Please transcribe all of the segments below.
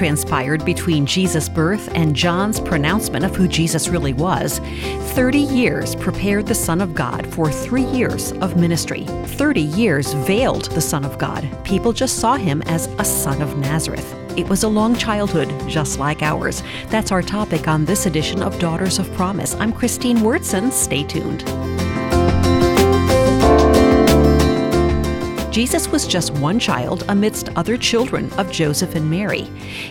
transpired between Jesus' birth and John's pronouncement of who Jesus really was, 30 years prepared the Son of God for three years of ministry. 30 years veiled the Son of God. People just saw him as a son of Nazareth. It was a long childhood, just like ours. That's our topic on this edition of Daughters of Promise. I'm Christine Wyrtzen. Stay tuned. Jesus was just one child amidst other children of Joseph and Mary.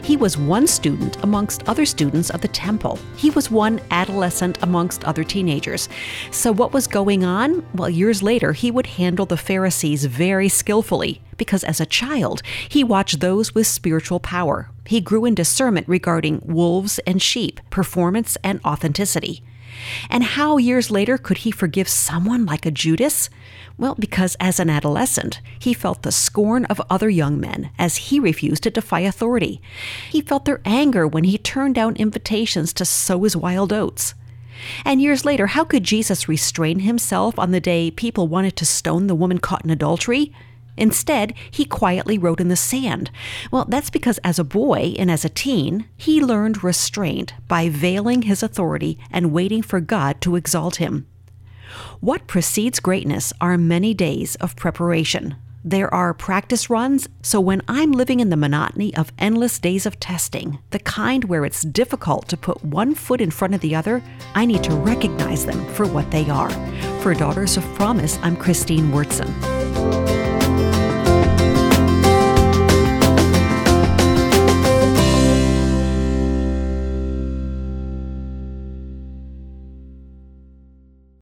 He was one student amongst other students of the temple. He was one adolescent amongst other teenagers. So, what was going on? Well, years later, he would handle the Pharisees very skillfully because as a child, he watched those with spiritual power. He grew in discernment regarding wolves and sheep, performance and authenticity. And how years later could he forgive someone like a Judas? Well, because as an adolescent, he felt the scorn of other young men as he refused to defy authority. He felt their anger when he turned down invitations to sow his wild oats. And years later, how could Jesus restrain himself on the day people wanted to stone the woman caught in adultery? Instead, he quietly wrote in the sand. Well, that's because as a boy and as a teen, he learned restraint by veiling his authority and waiting for God to exalt him. What precedes greatness are many days of preparation. There are practice runs, so when I'm living in the monotony of endless days of testing, the kind where it's difficult to put one foot in front of the other, I need to recognize them for what they are. For Daughters of Promise, I'm Christine Wyrtzen.